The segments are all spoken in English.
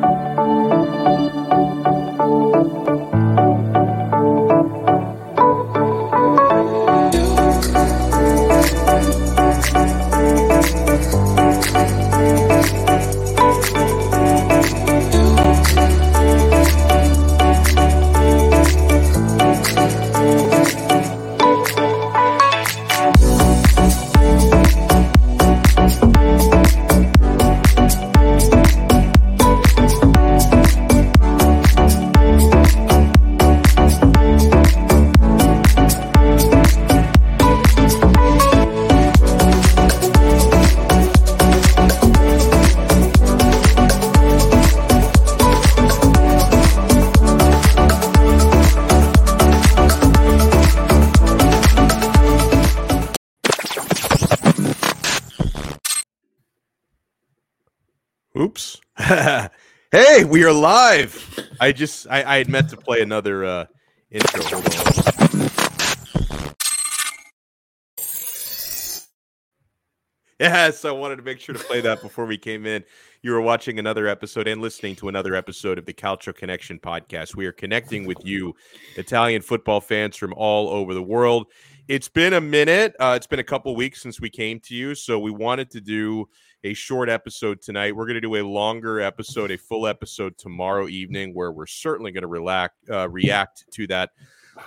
Oops. We are live. I just I, I had meant to play another uh intro. Yes, I wanted to make sure to play that before we came in. You were watching another episode and listening to another episode of the Calcio Connection podcast. We are connecting with you, Italian football fans from all over the world. It's been a minute. Uh, it's been a couple weeks since we came to you, so we wanted to do a short episode tonight. We're going to do a longer episode, a full episode tomorrow evening, where we're certainly going to relax, uh, react to that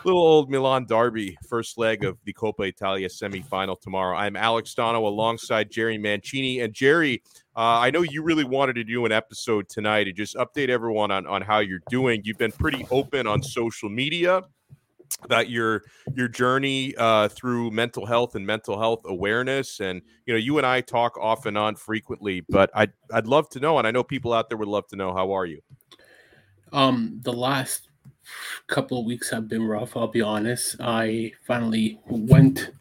little old Milan derby, first leg of the Coppa Italia semifinal tomorrow. I'm Alex Dono alongside Jerry Mancini. And Jerry, uh, I know you really wanted to do an episode tonight to just update everyone on, on how you're doing. You've been pretty open on social media about your your journey uh, through mental health and mental health awareness and you know you and I talk off and on frequently but I'd I'd love to know and I know people out there would love to know how are you? Um the last couple of weeks have been rough I'll be honest. I finally went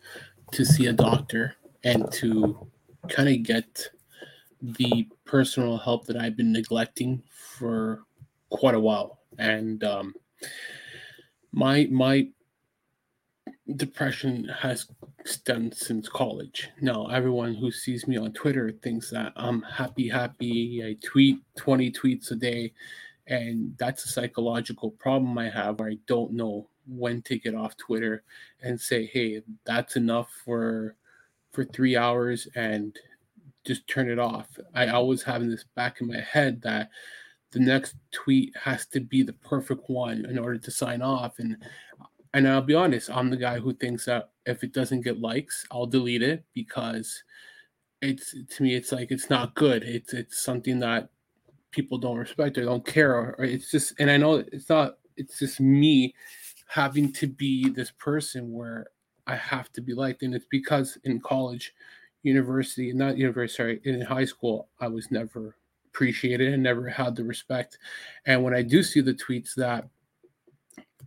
to see a doctor and to kind of get the personal help that I've been neglecting for quite a while and um my my depression has stemmed since college. Now, everyone who sees me on Twitter thinks that I'm happy, happy. I tweet 20 tweets a day, and that's a psychological problem I have where I don't know when to get off Twitter and say, "Hey, that's enough for for 3 hours and just turn it off." I always have this back in my head that the next tweet has to be the perfect one in order to sign off and and I'll be honest, I'm the guy who thinks that if it doesn't get likes, I'll delete it because it's to me it's like it's not good. It's it's something that people don't respect or don't care or, it's just and I know it's not it's just me having to be this person where I have to be liked and it's because in college, university, not university, sorry, in high school, I was never appreciated and never had the respect. And when I do see the tweets that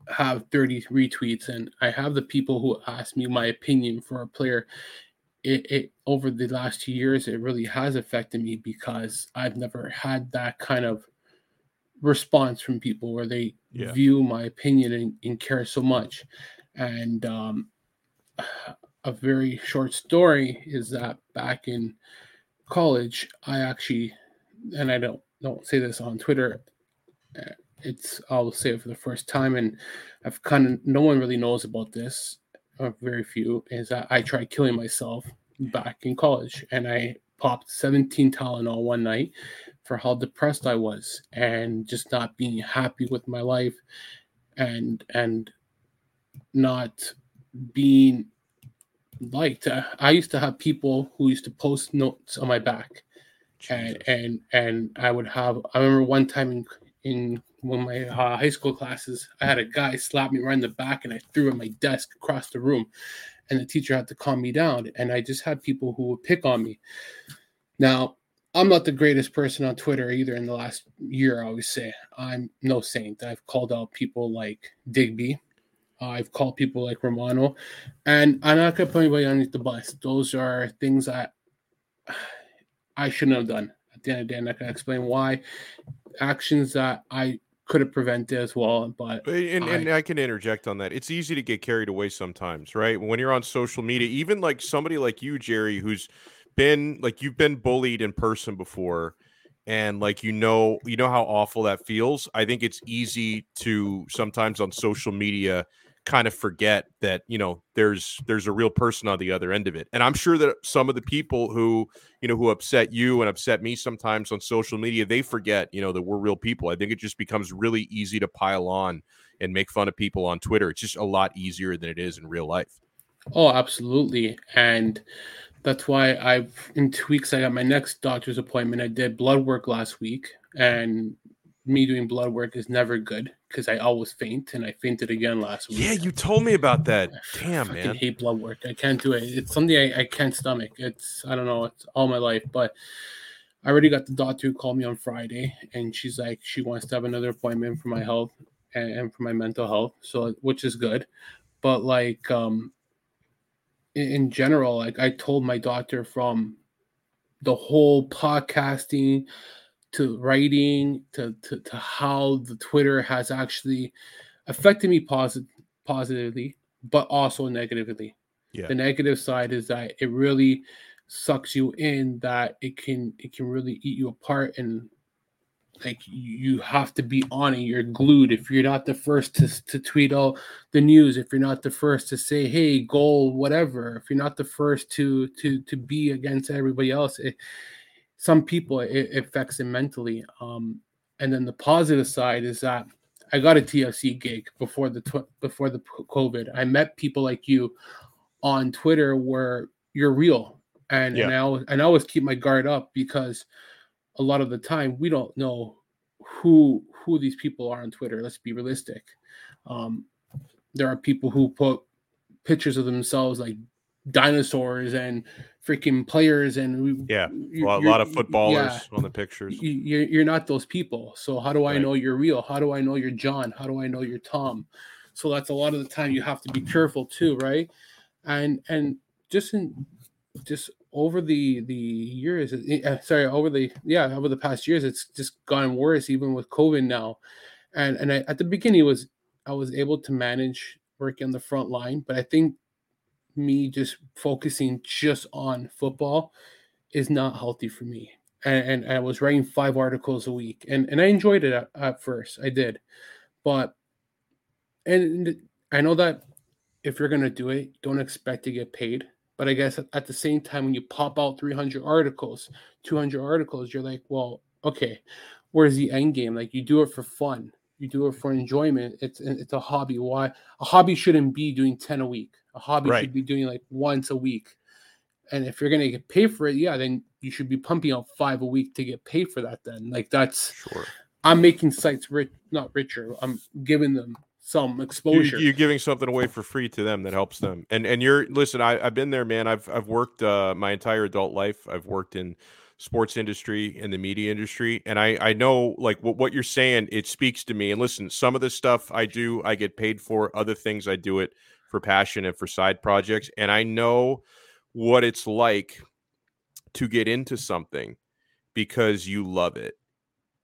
have 30 retweets and I have the people who ask me my opinion for a player, it, it over the last two years, it really has affected me because I've never had that kind of response from people where they yeah. view my opinion and, and, care so much. And um, a very short story is that back in college, I actually and I don't don't say this on Twitter. Uh, it's I'll say it for the first time, and I've kind of no one really knows about this, or very few. Is that I tried killing myself back in college, and I popped 17 Tylenol one night for how depressed I was and just not being happy with my life, and and not being liked. I used to have people who used to post notes on my back and and and I would have. I remember one time in in one of my uh, high school classes, I had a guy slap me right in the back, and I threw at my desk across the room, and the teacher had to calm me down. And I just had people who would pick on me. Now, I'm not the greatest person on Twitter either. In the last year, I always say I'm no saint. I've called out people like Digby. Uh, I've called people like Romano, and I'm not gonna put anybody underneath the bus. Those are things that I shouldn't have done. At the end of the day, I'm not going to explain why. Actions that I could have prevented as well. But and, I, and I can interject on that. It's easy to get carried away sometimes, right? When you're on social media, even like somebody like you, Jerry, who's been like you've been bullied in person before. and like you know you know how awful that feels i think it's easy to sometimes on social media kind of forget that you know there's there's a real person on the other end of it. And i'm sure that some of the people who you know who upset you and upset me sometimes on social media they forget you know that we're real people. I think it just becomes really easy to pile on and make fun of people on twitter. It's just a lot easier than it is in real life. Oh absolutely. And that's why I've in two weeks I got my next doctor's appointment. I did blood work last week, and me doing blood work is never good because I always faint, and I fainted again last week. Yeah, you told me about that. Damn, I man. hate blood work. I can't do it. It's something I, I can't stomach. It's I don't know. It's all my life, but I already got the doctor who called me on Friday, and she's like she wants to have another appointment for my health and, and for my mental health. So which is good, but like um in, in general, like I told my doctor from the whole podcasting to writing to, to, to how the Twitter has actually affected me posit- positively, but also negatively. Yeah. The negative side is that it really sucks you in that it can it can really eat you apart and like you have to be on it you're glued if you're not the first to, to tweet all the news if you're not the first to say hey goal whatever if you're not the first to to to be against everybody else it, some people it, it affects them mentally um and then the positive side is that i got a tfc gig before the tw- before the covid i met people like you on twitter where you're real and Yeah. and i always, and I always keep my guard up because a lot of the time we don't know who who these people are on Twitter. Let's be realistic. Um, there are people who put pictures of themselves like dinosaurs and freaking players, and we, Yeah, a lot, of footballers yeah, on the pictures. you- you're, you're not those people. So how do I Right. know you're real? How do I know you're John? How do I know you're Tom? So that's a lot of the time you have to be careful too, right? And and just in just over the the years, uh, sorry, over the yeah over the past years, it's just gotten worse. Even with COVID now, and and I, at the beginning it was I was able to manage working on the front line, but I think me just focusing just on football is not healthy for me. And, and I was writing five articles a week, and and I enjoyed it at, at first. I did, but and I know that if you're gonna do it, don't expect to get paid. But I guess at, the same time, when you pop out 300 articles, 200 articles, you're like, well, okay, where's the end game? Like you do it for fun, you do it for enjoyment. It's it's a hobby. Why a hobby shouldn't be doing 10 a week. A hobby Right. should be doing like once a week. And if you're gonna get paid for it, yeah, then you should be pumping out five a week to get paid for that. Then like that's Sure. I'm making sites rich, not richer. I'm giving them some exposure. you're giving something away for free to them that helps them. And and you're listen. I, I've been there, man. I've I've worked uh, my entire adult life. I've worked in sports industry and the media industry, and I I know like what what you're saying. It speaks to me. And listen, some of the stuff I do, I get paid for. Other things, I do it for passion and for side projects. And I know what it's like to get into something because you love it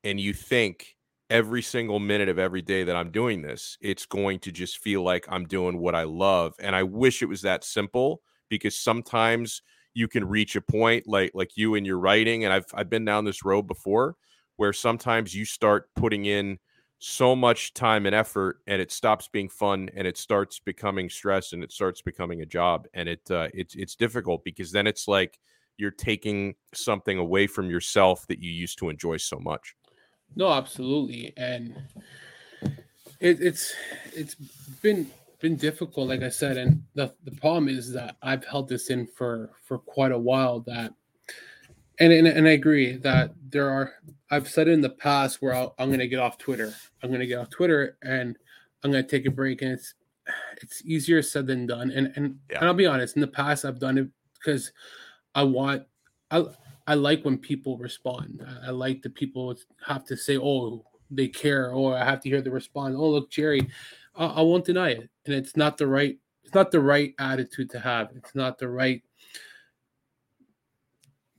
and you think every single minute of every day that I'm doing this, it's going to just feel like I'm doing what I love. And I wish it was that simple because sometimes you can reach a point like like you in your writing and I've I've been down this road before where sometimes you start putting in so much time and effort and it stops being fun and it starts becoming stress and it starts becoming a job and it uh, it's it's difficult because then it's like you're taking something away from yourself that you used to enjoy so much. No, absolutely, and it, it's it's been been difficult, like I said, and the the problem is that I've held this in for for quite a while. That, and and, and I agree that there are. I've said it in the past where I'll, I'm going to get off Twitter. I'm going to get off Twitter and I'm going to take a break, and it's it's easier said than done. And and, Yeah. and I'll be honest, in the past I've done it because I want I I like when people respond. I, I like the people have to say, "Oh, they care," or I have to hear the response. Oh, look, Jerry, I, I won't deny it, and it's not the right. It's not the right attitude to have. It's not the right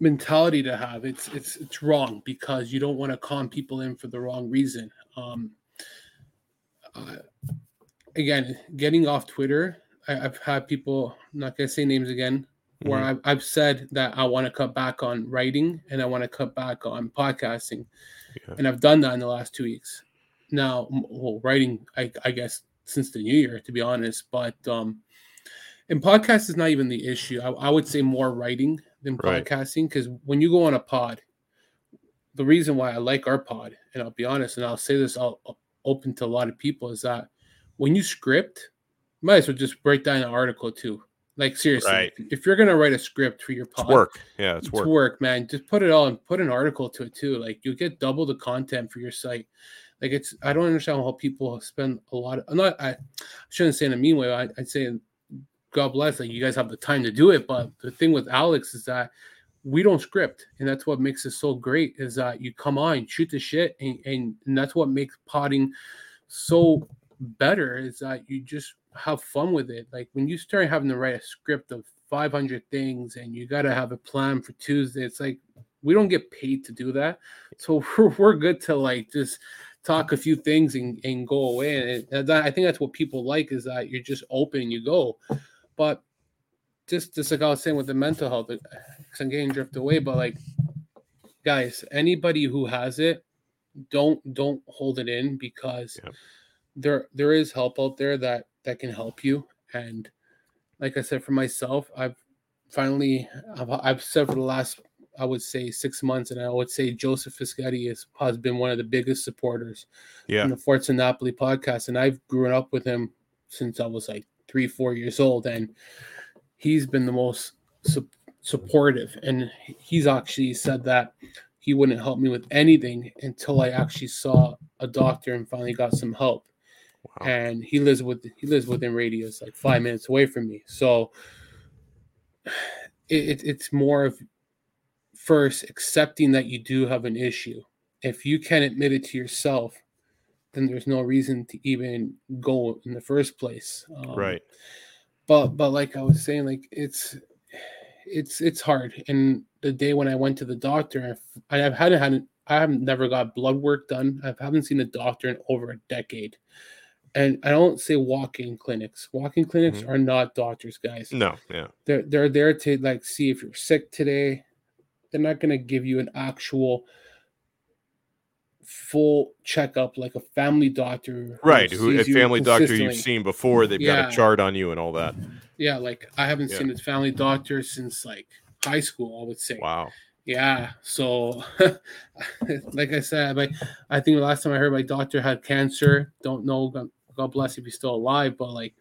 mentality to have. It's it's it's wrong because you don't want to con people in for the wrong reason. Um, uh, again, getting off Twitter, I, I've had people. I'm not gonna say names again. where I've, I've said that I want to cut back on writing and I want to cut back on podcasting. Yeah. And I've done that in the last two weeks. Now, well, writing, I, I guess, since the new year, to be honest, but um, and podcast is not even the issue. I, I would say more writing than Right. podcasting because when you go on a pod, the reason why I like our pod, and I'll be honest, and I'll say this all open to a lot of people, is that when you script, you might as well just break down an article too. Like seriously, Right. if, you're gonna write a script for your pod, It's work. Yeah, it's it's work. work. man. Just put it all and put an article to it too. Like you'll get double the content for your site. Like it's I don't understand how people spend a lot of I'm not I shouldn't say in a mean way. I, I'd say God bless, like you guys have the time to do it. But the thing with Alex is that we don't script, and that's what makes it so great. Is that you come on, shoot the shit, and, and, and that's what makes potting so better. Is that you just have fun with it. Like when you start having to write a script of 500 things, and you got to have a plan for Tuesday. It's like we don't get paid to do that, so we're, we're good to like just talk a few things and, and go away. And, that, I think that's what people like is that you're just open, you go. But just just like I was saying with the mental health, because I'm getting drift away. But like, guys, anybody who has it, don't don't hold it in because Yep. there there is help out there that that can help you. And like I said, for myself, I've finally I've, I've said for the last I would say six months, and I would say Joseph Fischetti is, has been one of the biggest supporters Yeah. in the Forza Napoli podcast, and I've grown up with him since I was like three, four years old, and he's been the most su- supportive. And he's actually said that he wouldn't help me with anything until I actually saw a doctor and finally got some help. Wow. And he lives with he lives within radius, like five minutes away from me. So it, it, it's more of first accepting that you do have an issue. If you can't admit it to yourself, then there's no reason to even go in the first place. Um, Right. But but like I was saying, like it's it's it's hard. And the day when I went to the doctor, I- I've had had I haven't never got blood work done. I haven't seen a doctor in over a decade. And I don't say walk-in clinics. Walk-in clinics Mhm. are not doctors, guys. No. Yeah. They're they're there to like see if you're sick today. They're not gonna give you an actual full checkup like a family doctor. Right. Who a family doctor you've seen before? They've got a chart on you and all that. Yeah, like I haven't Yeah. seen a family doctor since like high school. I would say. Wow. Yeah. So, like I said, I, I think the last time I heard my doctor had cancer. Don't know. God, God bless if he's still alive. But like,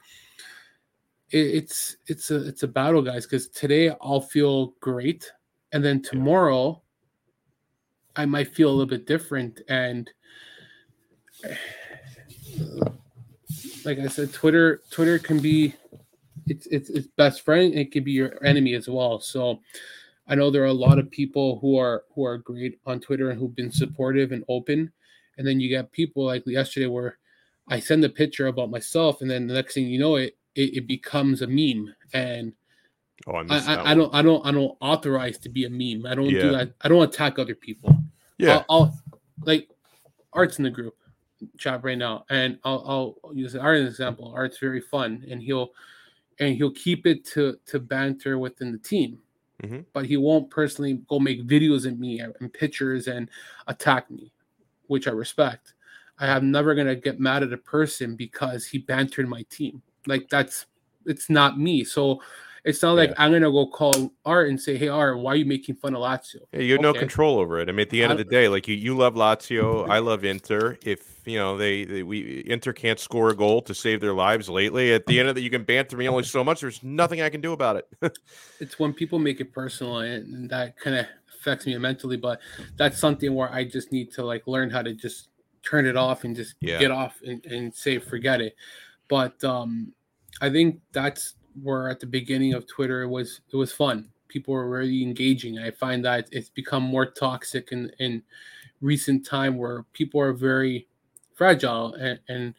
it, it's it's a it's a battle, guys. Because today I'll feel great, and then tomorrow I might feel a little bit different. And like I said, Twitter Twitter can be it's it's its best friend. It can be your enemy as well. So. I know there are a lot of people who are who are great on Twitter and who've been supportive and open, and then you get people like yesterday where I send a picture about myself, and then the next thing you know, it it, it becomes a meme, and Oh, I I, I, I don't I don't I don't authorize to be a meme. I don't Yeah. do that. I don't attack other people. Yeah. I'll, I'll like Art's in the group chat right now, and I'll I'll use Art as an example. Art's very fun, and he'll and he'll keep it to to banter within the team Mhm. but he won't personally go make videos of me and pictures and attack me, which I respect. I am never gonna get mad at a person because he bantered my team. Like that's it's not me. So it's not like Yeah. I'm gonna go call Art and say, "Hey Art, why are you making fun of Lazio?" Yeah, you have no control over it. I mean, at the end of the day, like you, you love Lazio, I love Inter. If you know they, they we Inter can't score a goal to save their lives lately, at the end of the, you can banter me only so much. There's nothing I can do about it. It's when people make it personal, and, and that kind of affects me mentally. But that's something where I just need to like learn how to just turn it off and just Yeah. get off and, and say forget it. But um, I think that's where at the beginning of Twitter it was it was fun. People were really engaging. I find that it's become more toxic in in recent time where people are very fragile and, and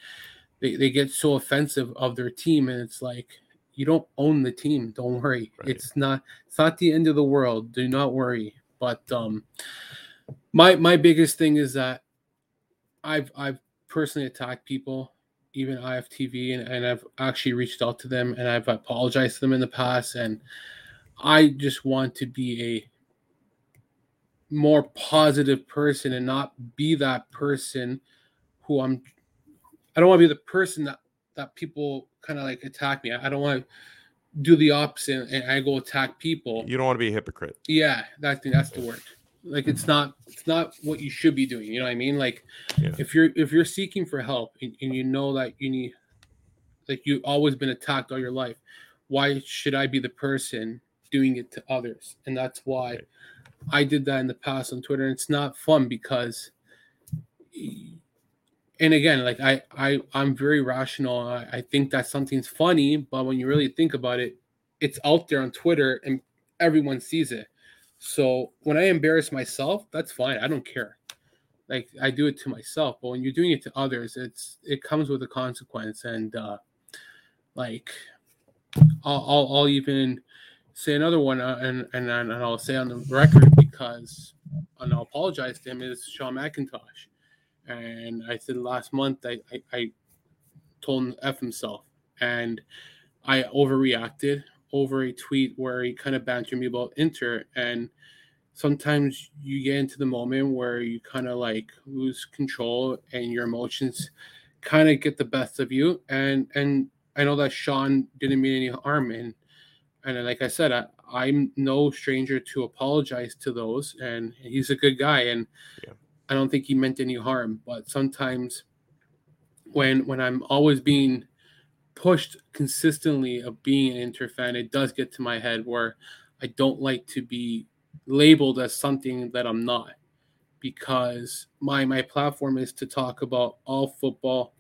they, they get so offensive of their team and it's like you don't own the team don't worry Right. it's not it's not the end of the world do not worry but um my my biggest thing is that i've i've personally attacked people even iftv and, and i've actually reached out to them and i've apologized to them in the past and I just want to be a more positive person and not be that person who I'm I don't want to be the person that that people kind of like attack me. I, I don't want to do the opposite and I go attack people. You don't want to be a hypocrite. Yeah, that that's the word. Like it's not it's not what you should be doing. You know what I mean? Like yeah. if you're if you're seeking for help and, and you know that you need like you've always been attacked all your life, why should I be the person doing it to others? And that's why right. I did that in the past on Twitter. And it's not fun because and again, like I, I I'm very rational. I, I think that something's funny, but when you really think about it, it's out there on Twitter and everyone sees it. So when I embarrass myself, that's fine. I don't care. Like I do it to myself, but when you're doing it to others, it's it comes with a consequence. And uh like I'll I'll, I'll even say another one, uh, and and and I'll say on the record because and I'll apologize to him is Sean McIntosh and I said last month I, I, I told him F himself. And I overreacted over a tweet where he kind of bantered me about Inter. And sometimes you get into the moment where you kind of like lose control and your emotions kind of get the best of you. And and I know that Sean didn't mean any harm. And and like I said, I, I'm no stranger to apologize to those. And he's a good guy. And yeah. I don't think he meant any harm, but sometimes when when I'm always being pushed consistently of being an Inter fan, it does get to my head where I don't like to be labeled as something that I'm not because my my platform is to talk about all football,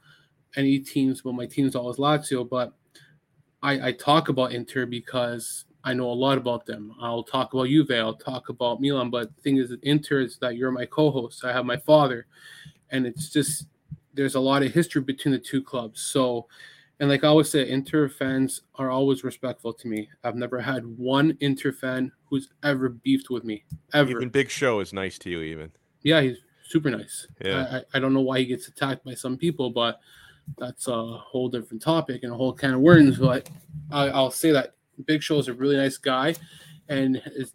any teams, but my team's always Lazio. But I, I talk about Inter because I know a lot about them. I'll talk about Juve. I'll talk about Milan. But the thing is, Inter is that you're my co-host. I have my father, and it's just there's a lot of history between the two clubs. So, and like I always say, Inter fans are always respectful to me. I've never had one Inter fan who's ever beefed with me. Ever. Even Big Show is nice to you. Even. Yeah, he's super nice. Yeah. I, I, don't know why he gets attacked by some people, but that's a whole different topic and a whole can of worms. But I, I'll say that Big Show is a really nice guy and is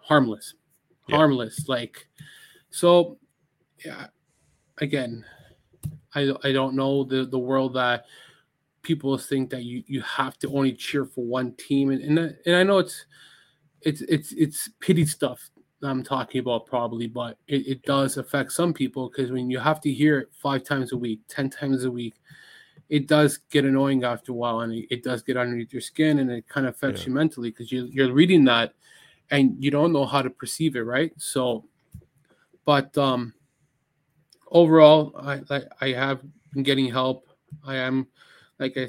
harmless. Yeah. Harmless. Like so yeah. Again, I I don't know the the world that people think that you you have to only cheer for one team. And and, and I know it's it's it's it's pity stuff that I'm talking about probably, but it, it does affect some people because when you have to hear it five times a week, ten times a week, it does get annoying after a while and it, it does get underneath your skin and it kind of affects yeah. you mentally because you, you're reading that and you don't know how to perceive it right? So but um overall i i, I have been getting help. I am like i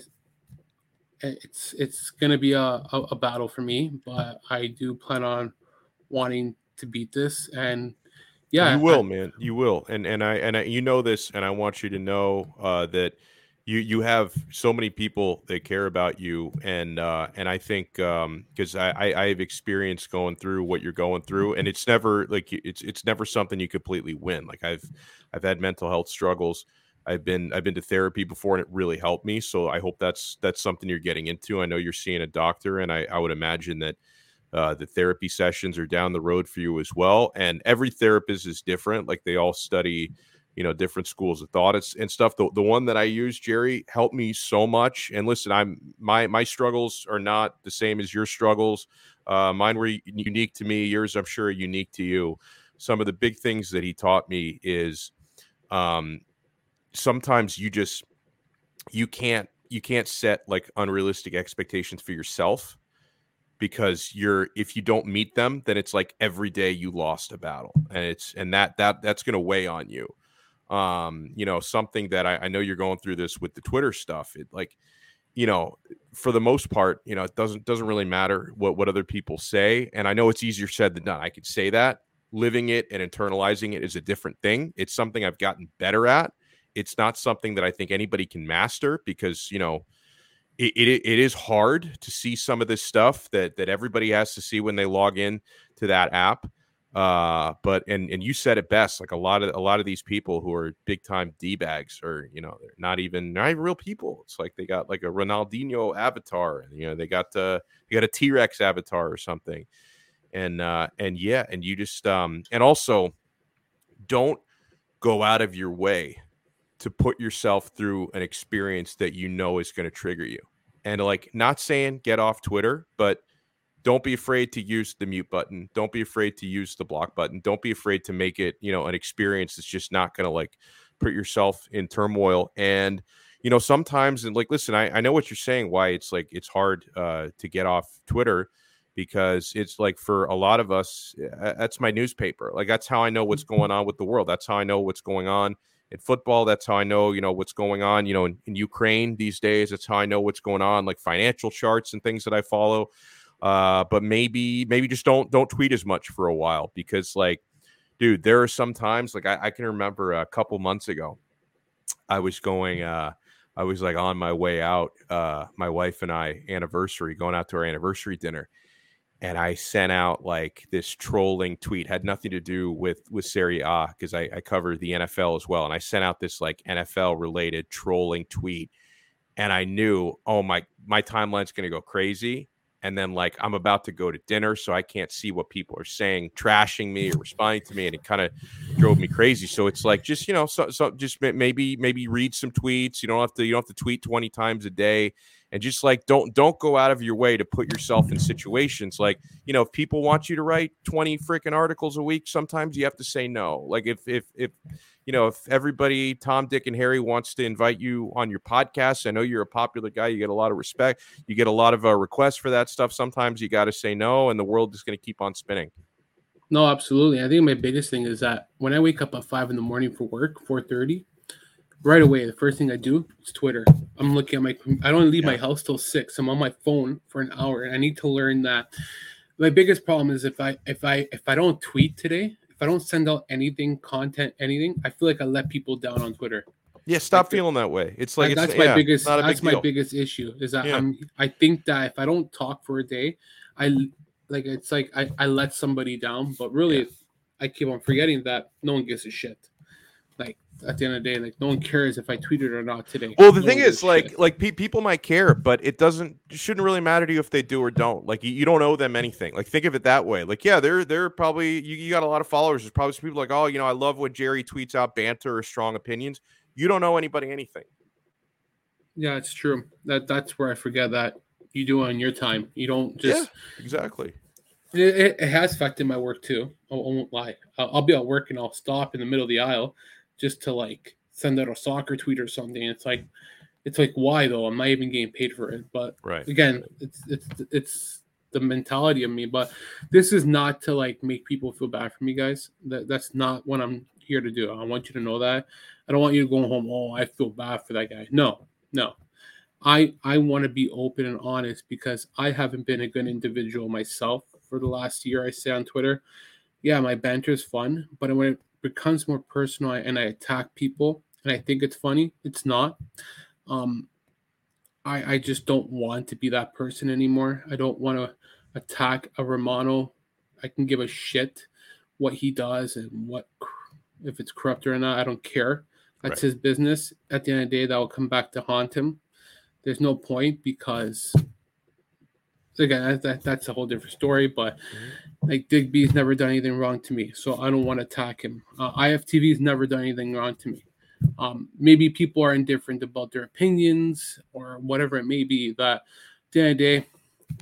it's it's gonna be a, a, a battle for me but i do plan on wanting to beat this. And yeah you will I, man. You will. And and i and I, you know this and i want you to know uh that you you have so many people that care about you. And uh and i think um because I, I i have experienced going through what you're going through. And it's never like it's it's never something you completely win. Like i've i've had mental health struggles i've been i've been to therapy before and it really helped me so i hope that's that's something you're getting into. I know you're seeing a doctor and i i would imagine that uh, the therapy sessions are down the road for you as well and every therapist is different like they all study you know different schools of thought and stuff. The, the one that i use jerry helped me so much and listen i'm my my struggles are not the same as your struggles. Uh, mine were unique to me yours i'm sure are unique to you. Some of the big things that he taught me is um, sometimes you just you can't you can't set like unrealistic expectations for yourself because you're if you don't meet them then it's like every day you lost a battle and it's and that that that's going to weigh on you. Um you know something that I, I, know you're going through this with the twitter stuff it like you know for the most part you know it doesn't doesn't really matter what what other people say and i know it's easier said than done i could say that. Living it and internalizing it is a different thing. It's something i've gotten better at it's not something that i think anybody can master because you know it, it, it is hard to see some of this stuff that that everybody has to see when they log in to that app Uh, but and and you said it best. Like a lot of a lot of these people who are big time d bags are you know they're not even not even real people. It's like they got like a Ronaldinho avatar, and you know they got the they got a T Rex avatar or something, and uh and yeah, and you just um and also don't go out of your way to put yourself through an experience that you know is going to trigger you. And like not saying get off Twitter, but don't be afraid to use the mute button. Don't be afraid to use the block button. Don't be afraid to make it, you know, an experience that's just not going to like put yourself in turmoil. And, you know, sometimes, and like, listen, I, I know what you're saying, why it's like it's hard uh, to get off Twitter because it's like for a lot of us, that's my newspaper. Like, that's how I know what's going on with the world. That's how I know what's going on in football. That's how I know, you know, what's going on, you know, in, in Ukraine these days. That's how I know what's going on, like financial charts and things that I follow. Uh, but maybe maybe just don't don't tweet as much for a while because like, dude, there are some times like I, I can remember a couple months ago, I was going. Uh, I was like on my way out, uh, my wife and I anniversary, going out to our anniversary dinner, and I sent out like this trolling tweet. Had nothing to do with with Serie A because I, I cover the NFL as well, and I sent out this like NFL related trolling tweet, and I knew, oh my, my timeline's to go crazy, and then like I'm about to go to dinner, so I can't see what people are saying, trashing me or responding to me, and it kind of drove me crazy. So it's like just you know, so, so just maybe maybe read some tweets. You don't have to you don't have to tweet 20 times a day, and just like don't don't go out of your way to put yourself in situations like you know if people want you to write 20 freaking articles a week, sometimes you have to say no. Like if if if you know, if everybody, Tom, Dick, and Harry wants to invite you on your podcast, I know you're a popular guy. You get a lot of respect. You get a lot of uh, requests for that stuff. Sometimes you got to say no, and the world is going to keep on spinning. No, absolutely. I think my biggest thing is that when I wake up at five in the morning for work, four thirty, right away, the first thing I do is Twitter. I'm looking at my. I don't leave yeah. my house till six. I'm on my phone for an hour, and I need to learn that. My biggest problem is if I if I if I don't tweet today, if I don't send out anything, content, anything, I feel like I let people down on Twitter. Yeah, stop feeling that way. It's like that's it's, my yeah, biggest. That's my deal. biggest issue is that yeah. I'm. I think that if I don't talk for a day, I like it's like I, I let somebody down. But really. I keep on forgetting that no one gives a shit. Like at the end of the day, like no one cares if I tweeted or not today. Well, the no thing is, like, shit. like pe- people might care, but it doesn't shouldn't really matter to you if they do or don't. Like, you, you, don't owe them anything. Like, think of it that way. Like, yeah, they're they're probably you, you got a lot of followers. There's probably some people like, oh, you know, I love when Jerry tweets out banter or strong opinions. You don't owe anybody anything. Yeah, it's true. That that's where I forget that you do on your time. You don't just yeah, exactly. It, it, has affected my work too. I, I won't lie. I'll, I'll be at work and I'll stop in the middle of the aisle just to like send out a soccer tweet or something. It's like, it's like why though? I'm not even getting paid for it. But right. again, it's it's it's the mentality of me. But this is not to like make people feel bad for me, guys. That that's not what I'm here to do. I want you to know that. I don't want you to go home. Oh, I feel bad for that guy. No, no. I I want to be open and honest because I haven't been a good individual myself for the last year. I say on Twitter, yeah, my banter is fun, but when it becomes more personal and I attack people and I think it's funny. It's not. Um, I I just don't want to be that person anymore. I don't want to attack a Romano. I can give a shit what he does and what if it's corrupt or not. I don't care. That's right. his business. At the end of the day, that will come back to haunt him. There's no point because again, that, that's a whole different story. But mm-hmm. like Digby's never done anything wrong to me, so I don't want to attack him. Uh, IFTV's never done anything wrong to me. Um, maybe people are indifferent about their opinions or whatever it may be. That the end of the day,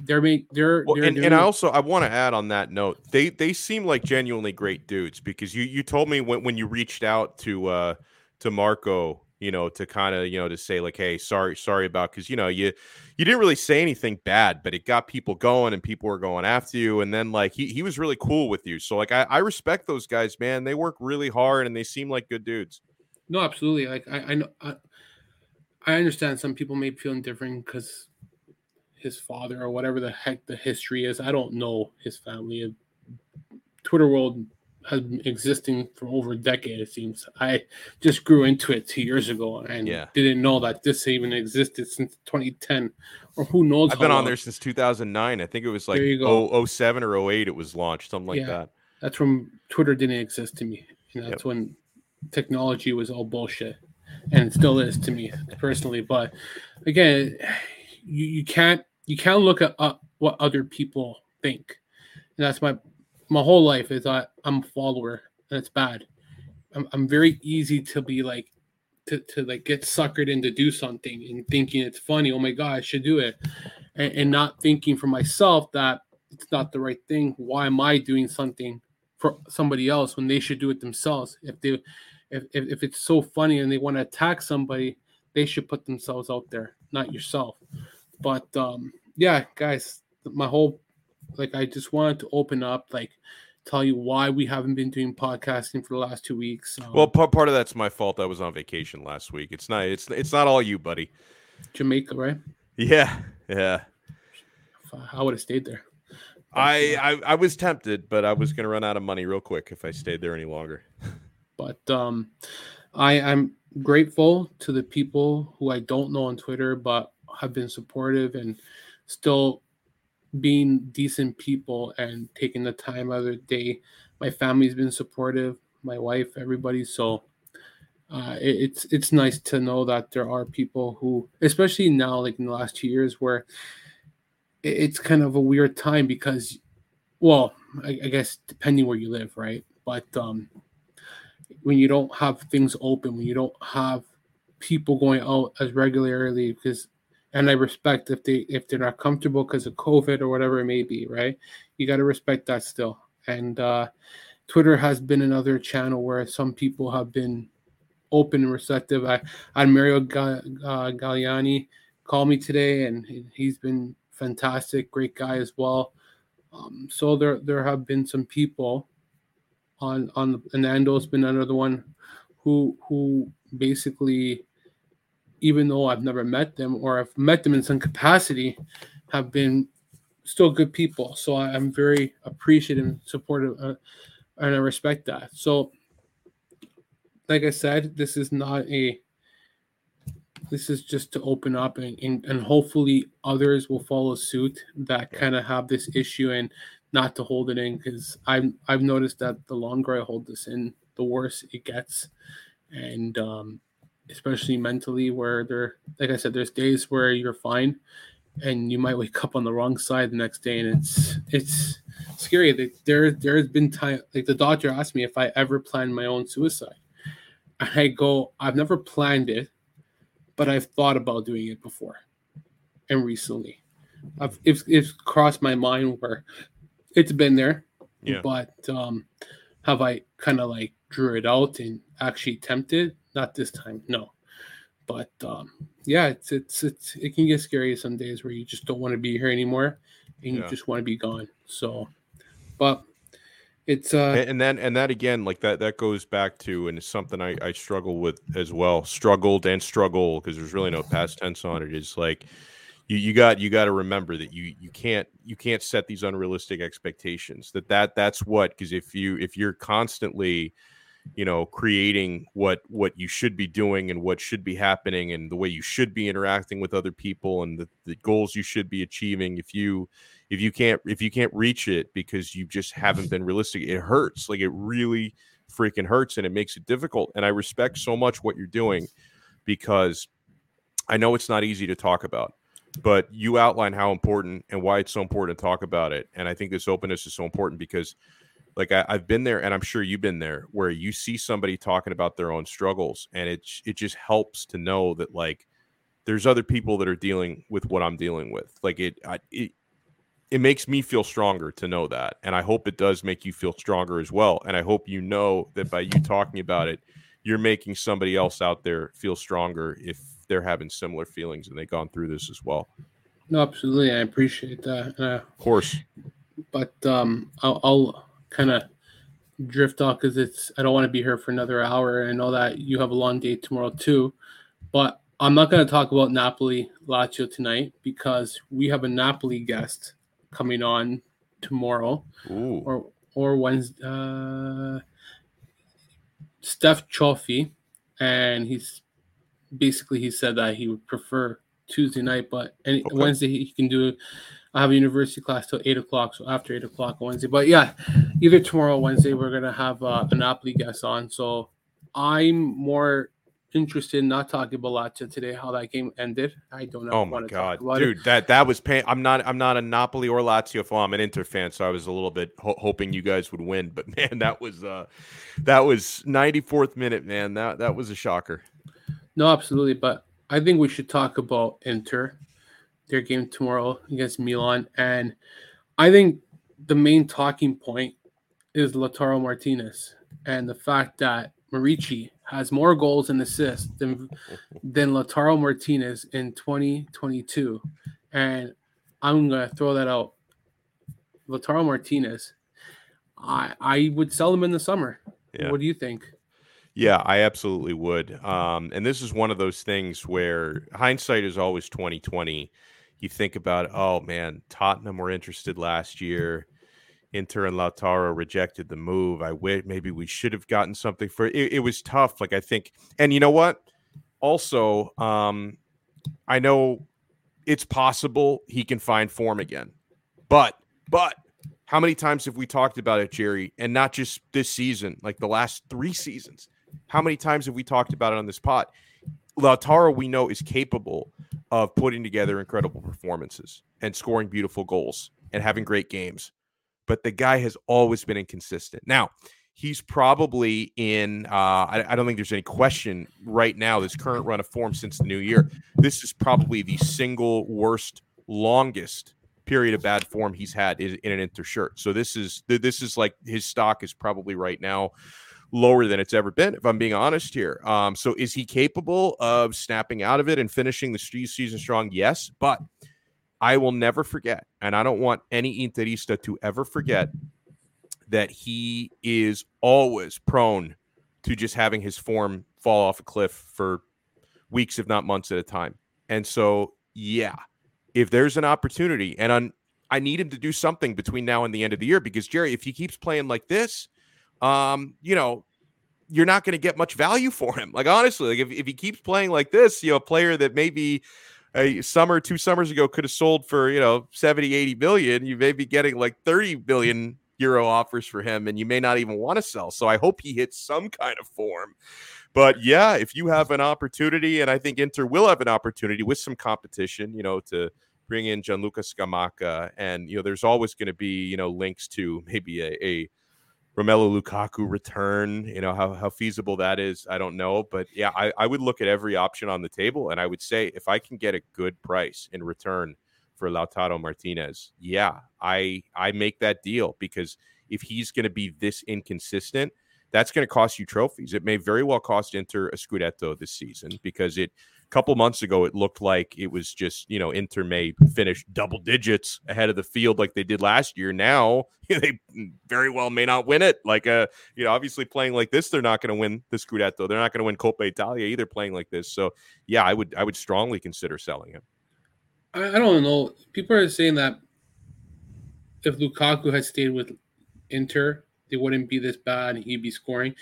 they're make they're, well, they're and, and I also I want to add on that note, they they seem like genuinely great dudes because you you told me when when you reached out to uh to Marco you know, to kind of, you know, to say like, hey, sorry, sorry about because you know, you you didn't really say anything bad, but it got people going and people were going after you. And then like he he was really cool with you. So like I, I respect those guys, man. They work really hard and they seem like good dudes. No, absolutely. Like I, I know, I, I understand some people may feel indifferent because his father or whatever the heck the history is. I don't know his family. Twitter world has been existing for over a decade. It seems. I just grew into it two years ago and yeah. didn't know that this even existed since 2010, or who knows. I've been on there since 2009. I think it was like 07 or 08 it was launched, something like yeah. that. That's when Twitter didn't exist to me. And that's Yep. when technology was all bullshit. And it still is to me personally. But again, you, you can't you can't look at uh, what other people think. And that's my my whole life is that I'm a follower and it's bad. I'm, I'm very easy to be like to, to like get suckered into do something and thinking it's funny. Oh my god, I should do it, and, and not thinking for myself that it's not the right thing. Why am I doing something for somebody else when they should do it themselves? If they if, if, if it's so funny and they want to attack somebody, they should put themselves out there, not yourself. But um, yeah, guys, my whole like I just wanted to open up, like tell you why we haven't been doing podcasting for the last two weeks. Um, Well, part part of that's my fault. I was on vacation last week. It's not. It's it's not all you, buddy. Jamaica, right? Yeah, yeah. If I- I would have stayed there. I, I I was tempted, but I was gonna run out of money real quick if I stayed there any longer. but um, I I am grateful to the people who I don't know on Twitter, but have been supportive and still being decent people and taking the time out of their day. My family's been supportive, my wife, everybody. So uh, it, it's it's nice to know that there are people who, especially now, like in the last two years, where it, it's kind of a weird time because, well, I, I guess depending where you live, right? But um, when you don't have things open, when you don't have people going out as regularly, because and I respect if they if they're not comfortable because of COVID or whatever it may be, right? You got to respect that still. And uh, Twitter has been another channel where some people have been open and receptive. I, had Mario Ga, uh, Galliani call me today, and he- he's been fantastic, great guy as well. Um, so there there have been some people on on and Nando's been another one who who basically even though I've never met them or I've met them in some capacity have been still good people. So I'm very appreciative and supportive uh, and I respect that. So like I said this is not a this is just to open up and, and, and hopefully others will follow suit that kind of have this issue and not to hold it in because I've I've noticed that the longer I hold this in, the worse it gets, and um, especially mentally, where there, like I said, there's days where you're fine, and you might wake up on the wrong side the next day, and it's it's scary. That there there has been time like the doctor asked me if I ever planned my own suicide, and I go, I've never planned it, but I've thought about doing it before, and recently. I've, it's, it's crossed my mind where it's been there, Yeah. but um, have I kind of like drew it out and actually tempted? Not this time, no. But um, yeah, it's it's it's it can get scary some days where you just don't want to be here anymore, and Yeah. you just want to be gone. So, but it's uh and and then and that again like that that goes back to and it's something I, I struggle with as well struggled and struggle because there's really no past tense on it is like you you got you got to remember that you you can't you can't set these unrealistic expectations that that that's what because if you if you're constantly you know creating what what you should be doing and what should be happening and the way you should be interacting with other people and the, the goals you should be achieving. If you if you can't if you can't reach it because you just haven't been realistic it hurts. Like it really freaking hurts and it makes it difficult. And i respect so much what you're doing because i know it's not easy to talk about but you outline how important and why it's so important to talk about it. And i think this openness is so important because like I, i've been there and i'm sure you've been there where you see somebody talking about their own struggles and it it just helps to know that like there's other people that are dealing with what i'm dealing with like it I, it it makes me feel stronger to know that and i hope it does make you feel stronger as well and i hope you know that by you talking about it you're making somebody else out there feel stronger if they're having similar feelings and they've gone through this as well no, absolutely, I appreciate that. Uh, of course but um, I'll, I'll kind of drift off because it's I don't want to be here for another hour. I know that you have a long day tomorrow too, but I'm not going to talk about Napoli Lazio tonight because we have a Napoli guest coming on tomorrow Ooh. or or Wednesday. Uh, Steph Chofi, and he's basically he said that he would prefer Tuesday night, but any okay. Wednesday he can do. I have a university class till eight o'clock, so after eight o'clock Wednesday. But yeah, either tomorrow or Wednesday we're gonna have uh, a Napoli guest on. So I'm more interested in not talking about Lazio today, how that game ended. I don't know. Oh my god, dude, it. that that was pain. I'm not I'm not a Napoli or Lazio fan. I'm an Inter fan, so I was a little bit ho- hoping you guys would win. But man, that was uh that was 94th minute, man. That that was a shocker. No, absolutely. But I think we should talk about Inter, their game tomorrow against Milan, and I think the main talking point is Lautaro Martinez and the fact that Murici has more goals and assists than than Lautaro Martinez in 2022, and I'm gonna throw that out. Lautaro Martinez, I I would sell him in the summer. Yeah. What do you think? Yeah, I absolutely would. Um, and this is one of those things where hindsight is always 2020. You think about, oh man, Tottenham were interested last year. Inter and Lautaro rejected the move. I wish maybe we should have gotten something for it. It was tough. Like I think, and you know what? Also, um, I know it's possible he can find form again, but but how many times have we talked about it, Jerry? And not just this season, like the last three seasons. How many times have we talked about it on this pot? Lautaro, we know, is capable of putting together incredible performances and scoring beautiful goals and having great games but the guy has always been inconsistent. Now, he's probably in, uh, I, I, don't think there's any question right now, this current run of form since the new year. This is probably the single worst, longest period of bad form he's had in, in an inter shirt. So this is, this is like his stock is probably right now lower than it's ever been, if I'm being honest here. Um, so is he capable of snapping out of it and finishing the season strong? Yes, but I will never forget, and I don't want any Interista to ever forget that he is always prone to just having his form fall off a cliff for weeks, if not months at a time. And so, yeah, if there's an opportunity, and on, I need him to do something between now and the end of the year because Jerry, if he keeps playing like this, um, you know, you're not going to get much value for him. Like honestly, like if, if he keeps playing like this, you know, a player that maybe a summer, two summers ago could have sold for, you know, 70, 80 billion. You may be getting like 30 billion euro offers for him, and you may not even want to sell. So I hope he hits some kind of form. But yeah, if you have an opportunity, and I think Inter will have an opportunity with some competition, you know, to bring in Gianluca Scamacca, and you know, there's always going to be, you know, links to maybe a, a Romelu Lukaku return. You know how how feasible that is. I don't know, but yeah, I, I would look at every option on the table, and I would say if I can get a good price in return for Lautaro Martinez, yeah, I I make that deal because if he's going to be this inconsistent, that's going to cost you trophies. It may very well cost Inter a Scudetto this season because it couple months ago, it looked like it was just, you know, Inter may finish double digits ahead of the field like they did last year. Now they very well may not win it. Like, uh, you know, obviously playing like this, they're not going to win the Scudetto. They're not going to win Coppa Italia either playing like this. So, yeah, I would, I would strongly consider selling him. I, I don't know. People are saying that if Lukaku had stayed with Inter, they wouldn't be this bad. And he'd be scoring.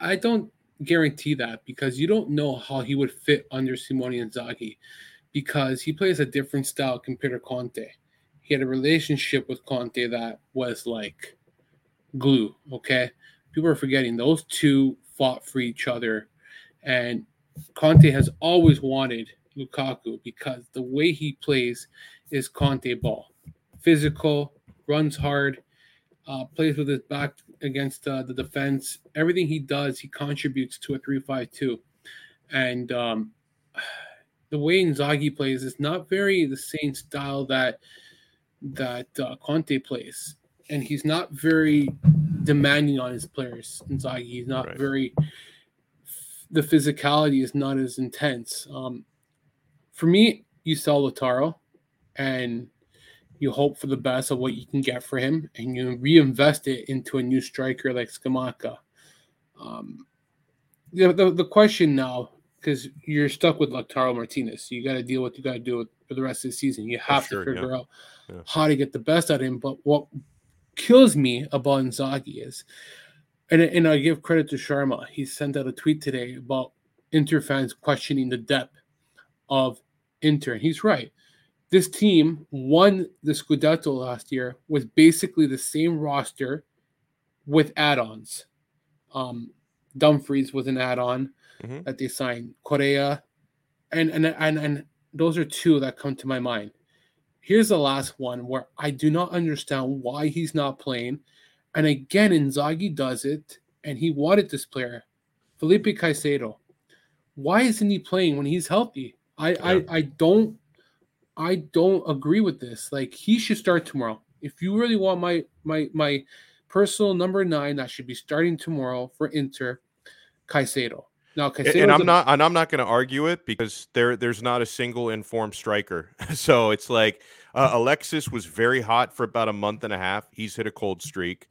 I don't guarantee that because you don't know how he would fit under Simone Inzaghi because he plays a different style compared to Conte. He had a relationship with Conte that was like glue, okay? People are forgetting those two fought for each other and Conte has always wanted Lukaku because the way he plays is Conte ball. Physical, runs hard, uh, plays with his back against uh, the defense. Everything he does, he contributes to a three-five-two, and um, the way Inzaghi plays is not very the same style that that uh, Conte plays, and he's not very demanding on his players. Inzaghi, he's not right. very. The physicality is not as intense. Um, for me, you sell Lautaro, and you hope for the best of what you can get for him, and you reinvest it into a new striker like Scamacca. Um, the, the, the question now, because you're stuck with Lautaro Martinez, so you got to deal with you got to do it for the rest of the season. You have sure, to figure yeah. out yeah. how to get the best out of him. But what kills me about Inzaghi is, and, and I give credit to Sharma, he sent out a tweet today about Inter fans questioning the depth of Inter. And he's right. This team won the Scudetto last year with basically the same roster with add-ons. Um, Dumfries was an add-on Mhm. that they signed. Correa, and and and and those are two that come to my mind. Here's the last one where I do not understand why he's not playing. And again, Inzaghi does it, and he wanted this player, Felipe Caicedo. Why isn't he playing when he's healthy? I, Yeah. I I don't I don't agree with this. Like he should start tomorrow. If you really want my my my personal number nine, that should be starting tomorrow for Inter, Caicedo. Now Caicedo, and I'm not and I'm not going to argue it because there there's not a single informed striker. so it's like uh, Alexis was very hot for about a month and a half. He's hit a cold streak.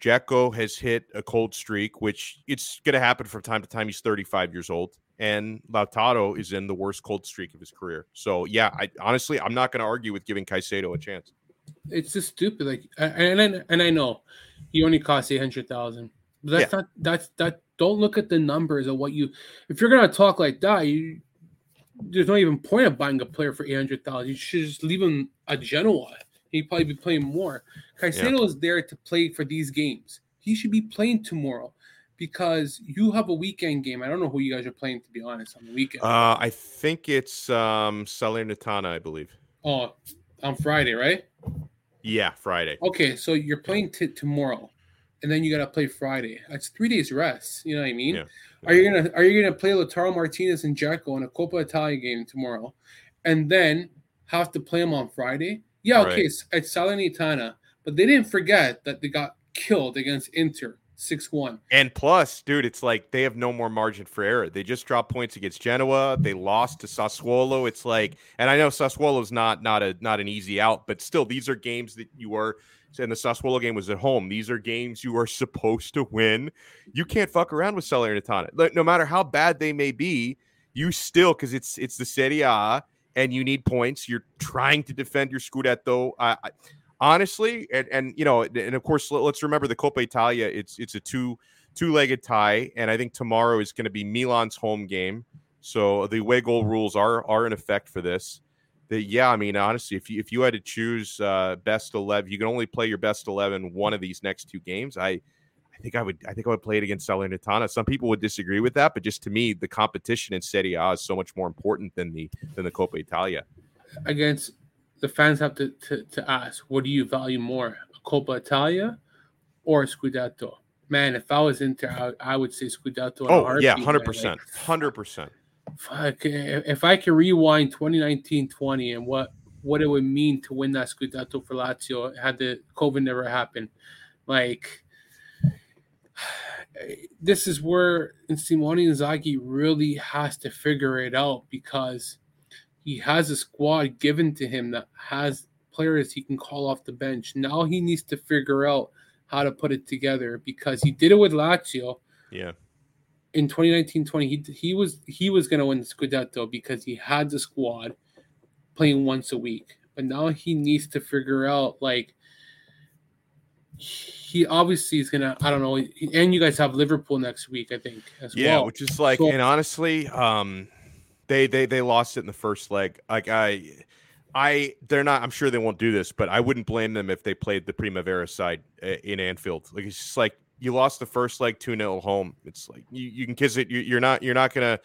Dzeko has hit a cold streak, which it's going to happen from time to time. He's 35 years old, and Lautaro is in the worst cold streak of his career. So yeah, I honestly I'm not going to argue with giving Caicedo a chance. it's just stupid. Like, and and, and I know he only cost eight hundred thousand, but that's not that's that. Don't look at the numbers of what you. If you're gonna talk like that, you there's not even point of buying a player for eight hundred thousand. You should just leave him at Genoa. He'd probably be playing more. Caicedo is there to play for these games. He should be playing tomorrow because you have a weekend game. I don't know who you guys are playing to be honest on the weekend. Uh, I think it's um, Salernitana, I believe. oh, on Friday, right? Yeah, Friday. Okay, so you're playing t- tomorrow, and then you got to play Friday. That's three days rest. You know what I mean? Yeah. Are you gonna Are you gonna play Lautaro Martinez and Dzeko in a Coppa Italia game tomorrow, and then have to play them on Friday? Yeah, okay, Right. it's, it's Salernitana, but they didn't forget that they got killed against Inter six one. And plus, dude, it's like they have no more margin for error. They just dropped points against Genoa. They lost to Sassuolo. It's like, and I know Sassuolo's not not a not an easy out, but still, these are games that you are. And the Sassuolo game was at home. These are games you are supposed to win. You can't fuck around with Salernitana. No matter how bad they may be, you still because it's it's the Serie A and you need points. You're trying to defend your Scudetto. I, I honestly, and and you know, and of course, let- let's remember the Coppa Italia. It's it's a two two-legged tie, and I think tomorrow is going to be Milan's home game. So the away goal rules are are in effect for this. That yeah, I mean honestly, if you if you had to choose uh, best eleven, you can only play your best eleven one of these next two games. I I think I would I think I would play it against Salernitana. Some people would disagree with that, but just to me, the competition in Serie A is so much more important than the than the Coppa Italia. Against the fans have to, to, to ask, what do you value more, a Coppa Italia or a Scudetto? Man, if I was Inter, I, I would say Scudetto. Oh yeah, 100%. Like, hundred percent. fuck, if I could rewind 2019-20 and what what it would mean to win that Scudetto for Lazio had the COVID never happened, like this is where Simone Inzaghi really has to figure it out because he has a squad given to him that has players he can call off the bench. Now he needs to figure out how to put it together because he did it with Lazio. Yeah, in 2019-20 he, he was he was going to win the scudetto because he had the squad playing once a week. But now he needs to figure out like he obviously is going to i don't know and you guys have liverpool next week i think as yeah, well. which is like, So- and honestly, um, they they they lost it in the first leg. Like I, I they're not. I'm sure they won't do this, but I wouldn't blame them if they played the Primavera side uh, in Anfield. Like it's just like you lost the first leg two 0 home. It's like you, you can kiss it. You, you're not you're not gonna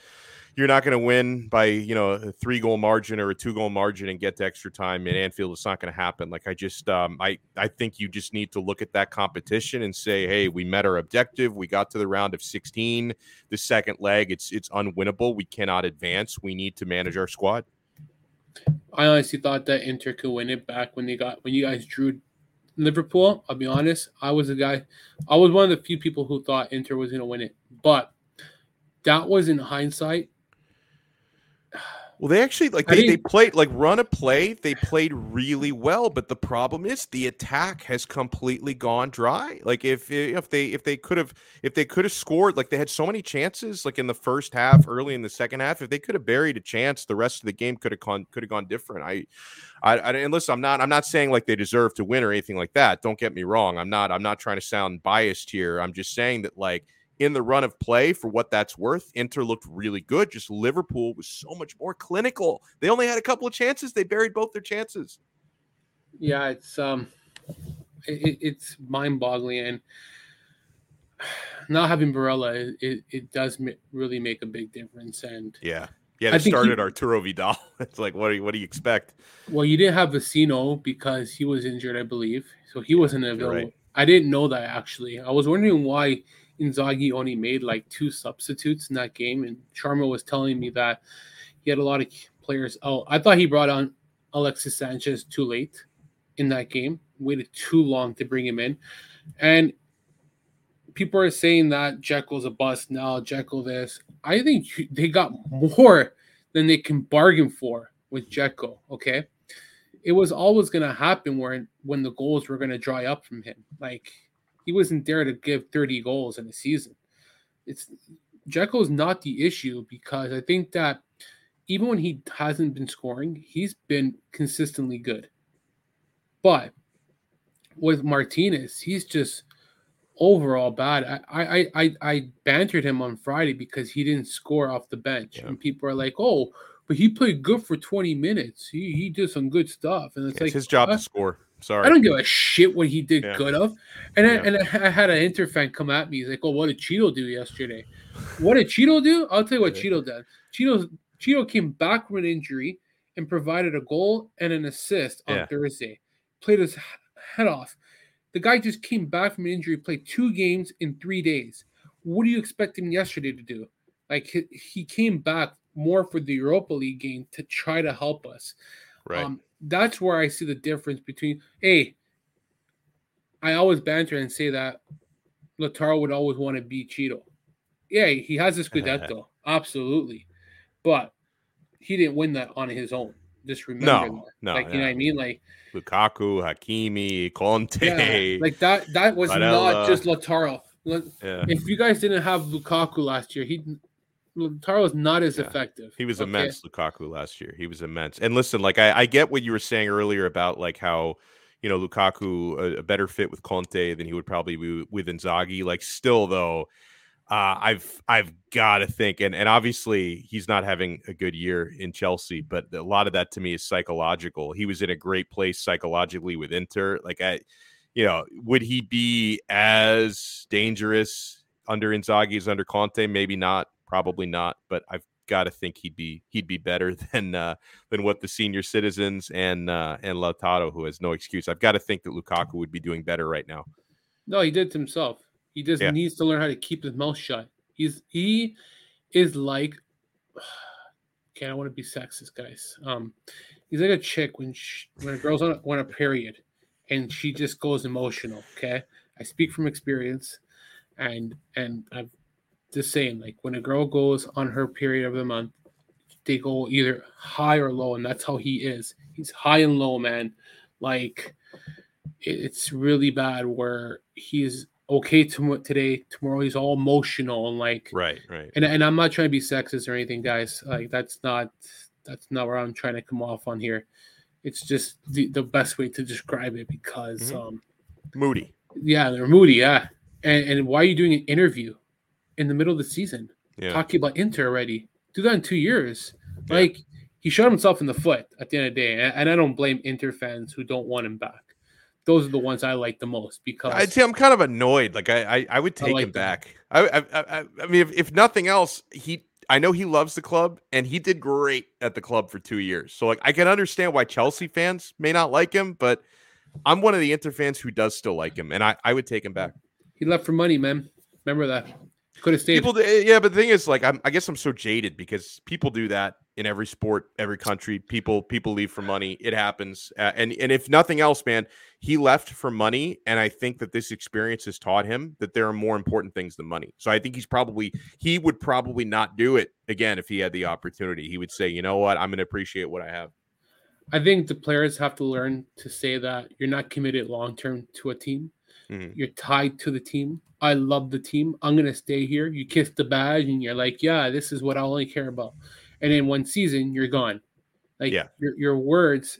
you're not gonna win by you know a three goal margin or a two goal margin and get to extra time in Anfield. It's not gonna happen. Like I just um I I think you just need to look at that competition and say, hey, we met our objective. We got to the round of 16 the second leg it's it's unwinnable we cannot advance we need to manage our squad i honestly thought that inter could win it back when they got when you guys drew liverpool i'll be honest i was a guy i was one of the few people who thought inter was going to win it but that was in hindsight well they actually like I they, they played like run a play they played really well but the problem is the attack has completely gone dry like if if they if they could have if they could have scored like they had so many chances like in the first half early in the second half if they could have buried a chance the rest of the game could have gone could have gone different i I, I and listen, I'm not I'm not saying like they deserve to win or anything like that. Don't get me wrong. I'm not I'm not trying to sound biased here. I'm just saying that like in the run of play for what that's worth. Inter looked really good. Just Liverpool was so much more clinical. They only had a couple of chances. They buried both their chances. Yeah, it's um, it, it's mind-boggling, and not having Barella, it, it does really make a big difference. And yeah, yeah, it started he, Arturo Vidal. It's like, what do you, what do you expect? Well, you didn't have Vecino because he was injured, I believe, so he wasn't available. Right. I didn't know that actually. I was wondering why Inzaghi only made like two substitutes in that game, and Sharma was telling me that he had a lot of players out. I thought he brought on Alexis Sanchez too late in that game, waited too long to bring him in, and people are saying that Dzeko's a bust now. Dzeko this. I think they got more than they can bargain for with Dzeko. Okay, it was always going to happen where when the goals were going to dry up from him. Like he wasn't there to give 30 goals in a season. It's Dzeko's not the issue because I think that even when he hasn't been scoring, he's been consistently good. But with Martinez, he's just overall bad. I I I, I bantered him on Friday because he didn't score off the bench, yeah. and people are like, "Oh, but he played good for 20 minutes. He he did some good stuff." And it's yeah, like his job to score. Sorry, I don't give a shit what he did yeah. good of. And I, and I had an Inter fan come at me. He's like, "Oh, what did Ciro do yesterday? What did Ciro do? I'll tell you what Ciro did. Ciro Ciro came back from an injury and provided a goal and an assist on Thursday. Played his head off the guy just came back from an injury, played two games in three days. What do you expect him yesterday to do? Like he, he came back more for the Europa League game to try to help us. Right. Um, that's where I see the difference between. Hey, I always banter and say that Lautaro would always want to beat Ciro. Yeah, he has this Scudetto, absolutely, but he didn't win that on his own. Just remember no, that. No, like you know what I mean? Like Lukaku, Hakimi, Conte. Yeah, like that. That was Barella. not just Lautaro. Yeah. If you guys didn't have Lukaku last year, he Lautaro is not as yeah. effective. He was okay? immense, Lukaku last year. He was immense. And listen, like I, I get what you were saying earlier about like how you know Lukaku a, a better fit with Conte than he would probably be with Inzaghi. Like still though uh, I've I've got to think, and and obviously he's not having a good year in Chelsea, but a lot of that to me is psychological. He was in a great place psychologically with Inter. Like I, you know, would he be as dangerous under Inzaghi as under Conte? Maybe not, probably not. But I've got to think he'd be he'd be better than uh, than what the senior citizens and uh, and Lautaro, who has no excuse. I've got to think that Lukaku would be doing better right now. No, he did himself. He just yeah. needs to learn how to keep his mouth shut. He's he is like okay, I want to be sexist, guys. Um, he's like a chick when she, when a girl's on a, on a period and she just goes emotional. Okay, I speak from experience, and and I'm just same. like when a girl goes on her period of the month, they go either high or low, and that's how he is. He's high and low, man. Like it's really bad where he's okay to, today, tomorrow he's all emotional and like right, right. And and I'm not trying to be sexist or anything, guys. Like that's not that's not where I'm trying to come off on here. It's just the, the best way to describe it because mm-hmm. um moody. Yeah, they're moody, yeah. And and why are you doing an interview in the middle of the season? Yeah. Talking about Inter already. Do that in two years. Yeah. Like he shot himself in the foot at the end of the day. And, I don't blame Inter fans who don't want him back those are the ones I like the most because I'd say I'm kind of annoyed. Like I, I, I would take like him back. I, I, I, I mean, if, if nothing else, he, I know he loves the club and he did great at the club for two years. So like, I can understand why Chelsea fans may not like him, but I'm one of the Inter fans who does still like him, and I, I would take him back. He left for money, man. Remember that. Could have stayed. People, yeah, but the thing is, like, I'm, I guess I'm so jaded because people do that in every sport, every country. People, people leave for money. It happens, uh, and and if nothing else, man, he left for money, and I think that this experience has taught him that there are more important things than money. So I think he's probably he would probably not do it again if he had the opportunity. He would say, you know what, I'm going to appreciate what I have. I think the players have to learn to say that you're not committed long term to a team. Mm-hmm. You're tied to the team I love the team. I'm gonna stay here. You kiss the badge and you're like, yeah, this is what I only care about. And in one season, you're gone. Like yeah. your your words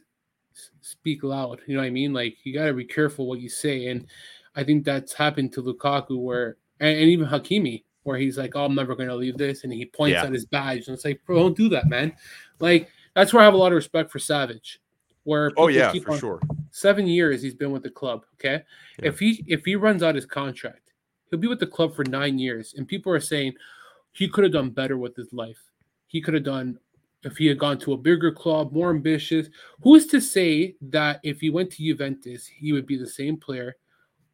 speak loud. You know what I mean? Like you gotta be careful what you say. And I think that's happened to Lukaku where and, and even Hakimi. where he's like, "Oh, I'm never going to leave this," and he points Yeah. at his badge, and it's like, "Bro, don't do that, man." Like that's where I have a lot of respect for Savage. Where Oh people yeah, keep for on- sure. seven years he's been with the club. Okay, Yeah. if he if he runs out his contract, he'll be with the club for nine years, and people are saying he could have done better with his life. He could have done if he had gone to a bigger club, more ambitious. Who's to say that if he went to Juventus, he would be the same player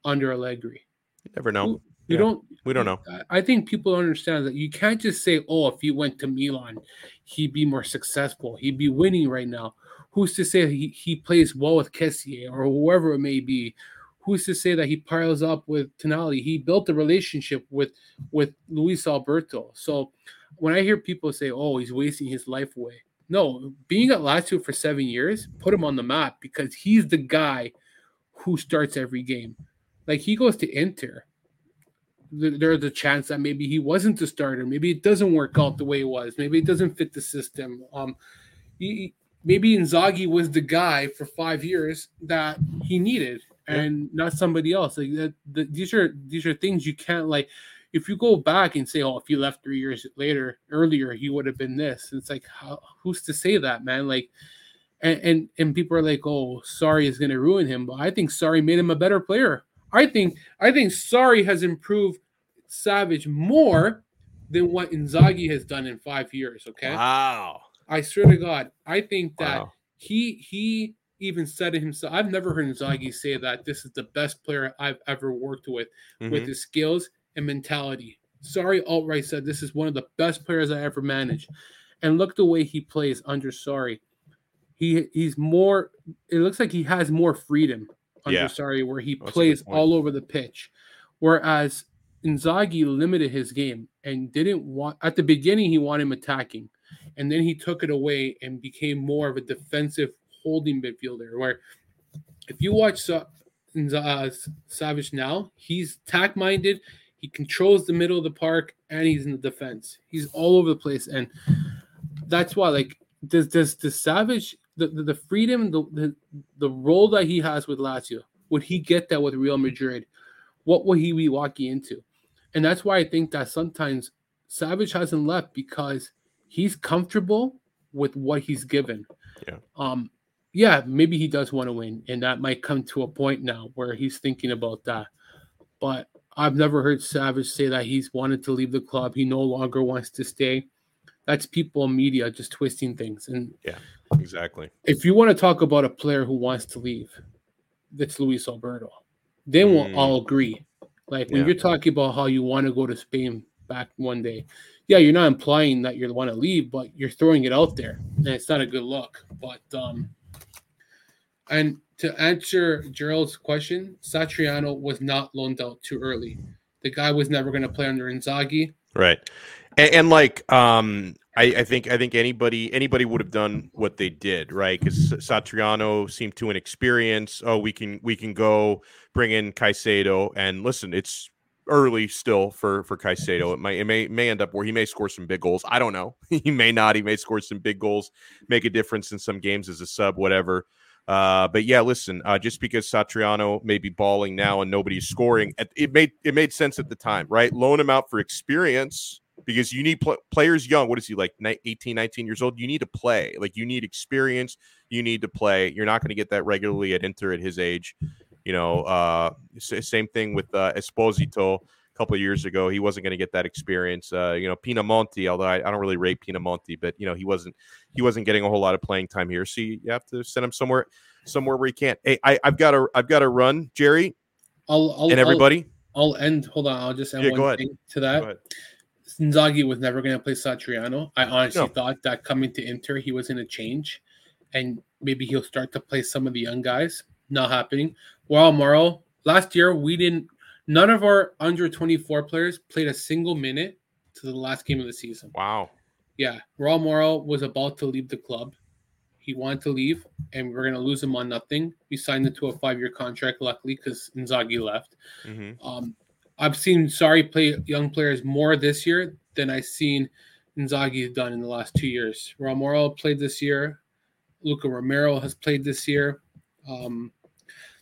under Allegri? You never know. You Yeah. don't. We don't know. I think people understand that you can't just say, "Oh, if he went to Milan, he'd be more successful. He'd be winning right now." Who's to say he, he plays well with Kessie or whoever it may be? Who's to say that he piles up with Tonali? He built a relationship with with Luis Alberto. So when I hear people say, "Oh, he's wasting his life away," no, being at Lazio for seven years put him on the map because he's the guy who starts every game. Like he goes to Inter, there's a chance that maybe he wasn't the starter. Maybe it doesn't work out the way it was. Maybe it doesn't fit the system. Um, he, maybe Inzaghi was the guy for five years that he needed, and not somebody else. Like that, the, these are these are things you can't like. If you go back and say, "Oh, if you left three years later, earlier, he would have been this," it's like, how, who's to say that, man? Like, and and, and people are like, "Oh, Sarri is going to ruin him," but I think Sarri made him a better player. I think I think Sarri has improved Savage more than what Inzaghi has done in five years. Okay, Wow. I swear to God, I think that Wow. he he even said it himself. I've never heard Inzaghi say that this is the best player I've ever worked with with Mhm. his skills and mentality. Sarri, outright said this is one of the best players I ever managed. And look the way he plays under Sarri. He he's more. It looks like he has more freedom under Yeah. Sarri, where he That's plays all over the pitch, whereas Inzaghi limited his game and didn't want. At the beginning, he wanted him attacking, and then he took it away and became more of a defensive holding midfielder. Where if you watch uh, Savage now, he's tack minded. He controls the middle of the park and he's in the defense. He's all over the place, and that's why like does does the Savage the, the, the freedom the, the the role that he has with Lazio would he get that with Real Madrid? What would he be walking into? And that's why I think that sometimes Savage hasn't left because he's comfortable with what he's given. Yeah. Um. Yeah, maybe he does want to win, and that might come to a point now where he's thinking about that. But I've never heard Savage say that he's wanted to leave the club. He no longer wants to stay. That's people in media just twisting things. And yeah, Exactly. if you want to talk about a player who wants to leave, that's Luis Alberto. Then we'll Mm. all agree. Like when Yeah. you're talking about how you want to go to Spain back one day, yeah, you're not implying that you want to leave, but you're throwing it out there, and it's not a good look. But um, and to answer Gerald's question, Satriano was not loaned out too early. The guy was never going to play under Inzaghi. Right. And, and like, um, I, I think I think anybody anybody would have done what they did, right? Because Satriano seemed too inexperienced. Oh, we can we can go bring in Caicedo, and listen, it's early still for for Caicedo. It might it may may end up where he may score some big goals. I don't know. he may not. He may score some big goals, make a difference in some games as a sub, whatever. Uh, but yeah, listen, uh, just because Satriano may be balling now and nobody's scoring, it- made it made sense at the time, right? Loan him out for experience because you need pl- players young. What is he like, ni- 18, 19 years old? You need to play. Like you need experience. You need to play. You're not going to get that regularly at Inter at his age. You know, uh, same thing with uh, Esposito. A couple of years ago, he wasn't going to get that experience. Uh, you know, Pinamonti, although I, I don't really rate Pinamonti, but you know, he wasn't he wasn't getting a whole lot of playing time here. So you, have to send him somewhere somewhere where he can't. Hey, I, I've got to I've got to run, Jerry, I'll, I'll and everybody. I'll, I'll end. Hold on. I'll just end Yeah, one thing to that. Inzaghi was never going to play Satriano. I honestly No. thought that coming to Inter, he was going to change, and maybe he'll start to play some of the young guys. Not happening. Well, Moro, last year we didn't. None of our under twenty four players played a single minute to the last game of the season. Wow. Yeah, Raul Moro was about to leave the club. He wanted to leave, and we are going to lose him on nothing. We signed him to a five year contract, luckily, because Inzaghi left. hmm Um, I've seen Sarri play young players more this year than I've seen Inzaghi done in the last two years. Ramoro played this year. Luka Romero has played this year. Um,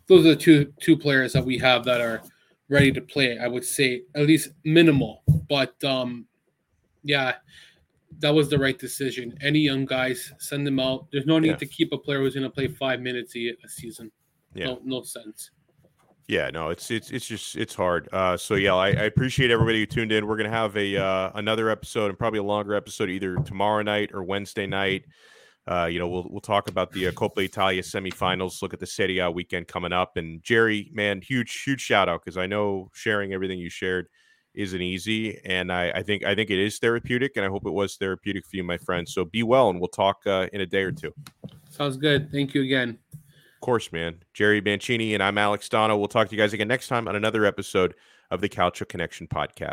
those are the two two players that we have that are ready to play. I would say at least minimal, but um, yeah, that was the right decision. Any young guys, send them out. There's no need Yeah. to keep a player who's going to play five minutes a, a season. Yeah. No, no sense. Yeah, no, it's it's it's just it's hard. Uh, so yeah, I, I appreciate everybody who tuned in. We're gonna have a uh, another episode and probably a longer episode either tomorrow night or Wednesday night. Uh, you know, we'll we'll talk about the uh, Coppa Italia semifinals. Look at the Serie A weekend coming up. And Jerry, man, huge huge shout out because I know sharing everything you shared isn't easy, and I, I think I think it is therapeutic, and I hope it was therapeutic for you, my friend. So be well, and we'll talk uh, in a day or two. Sounds good. Thank you again. Of course, man. Jerry Mancini and I'm Alex Dono. We'll talk to you guys again next time on another episode of the Calcio Connection podcast.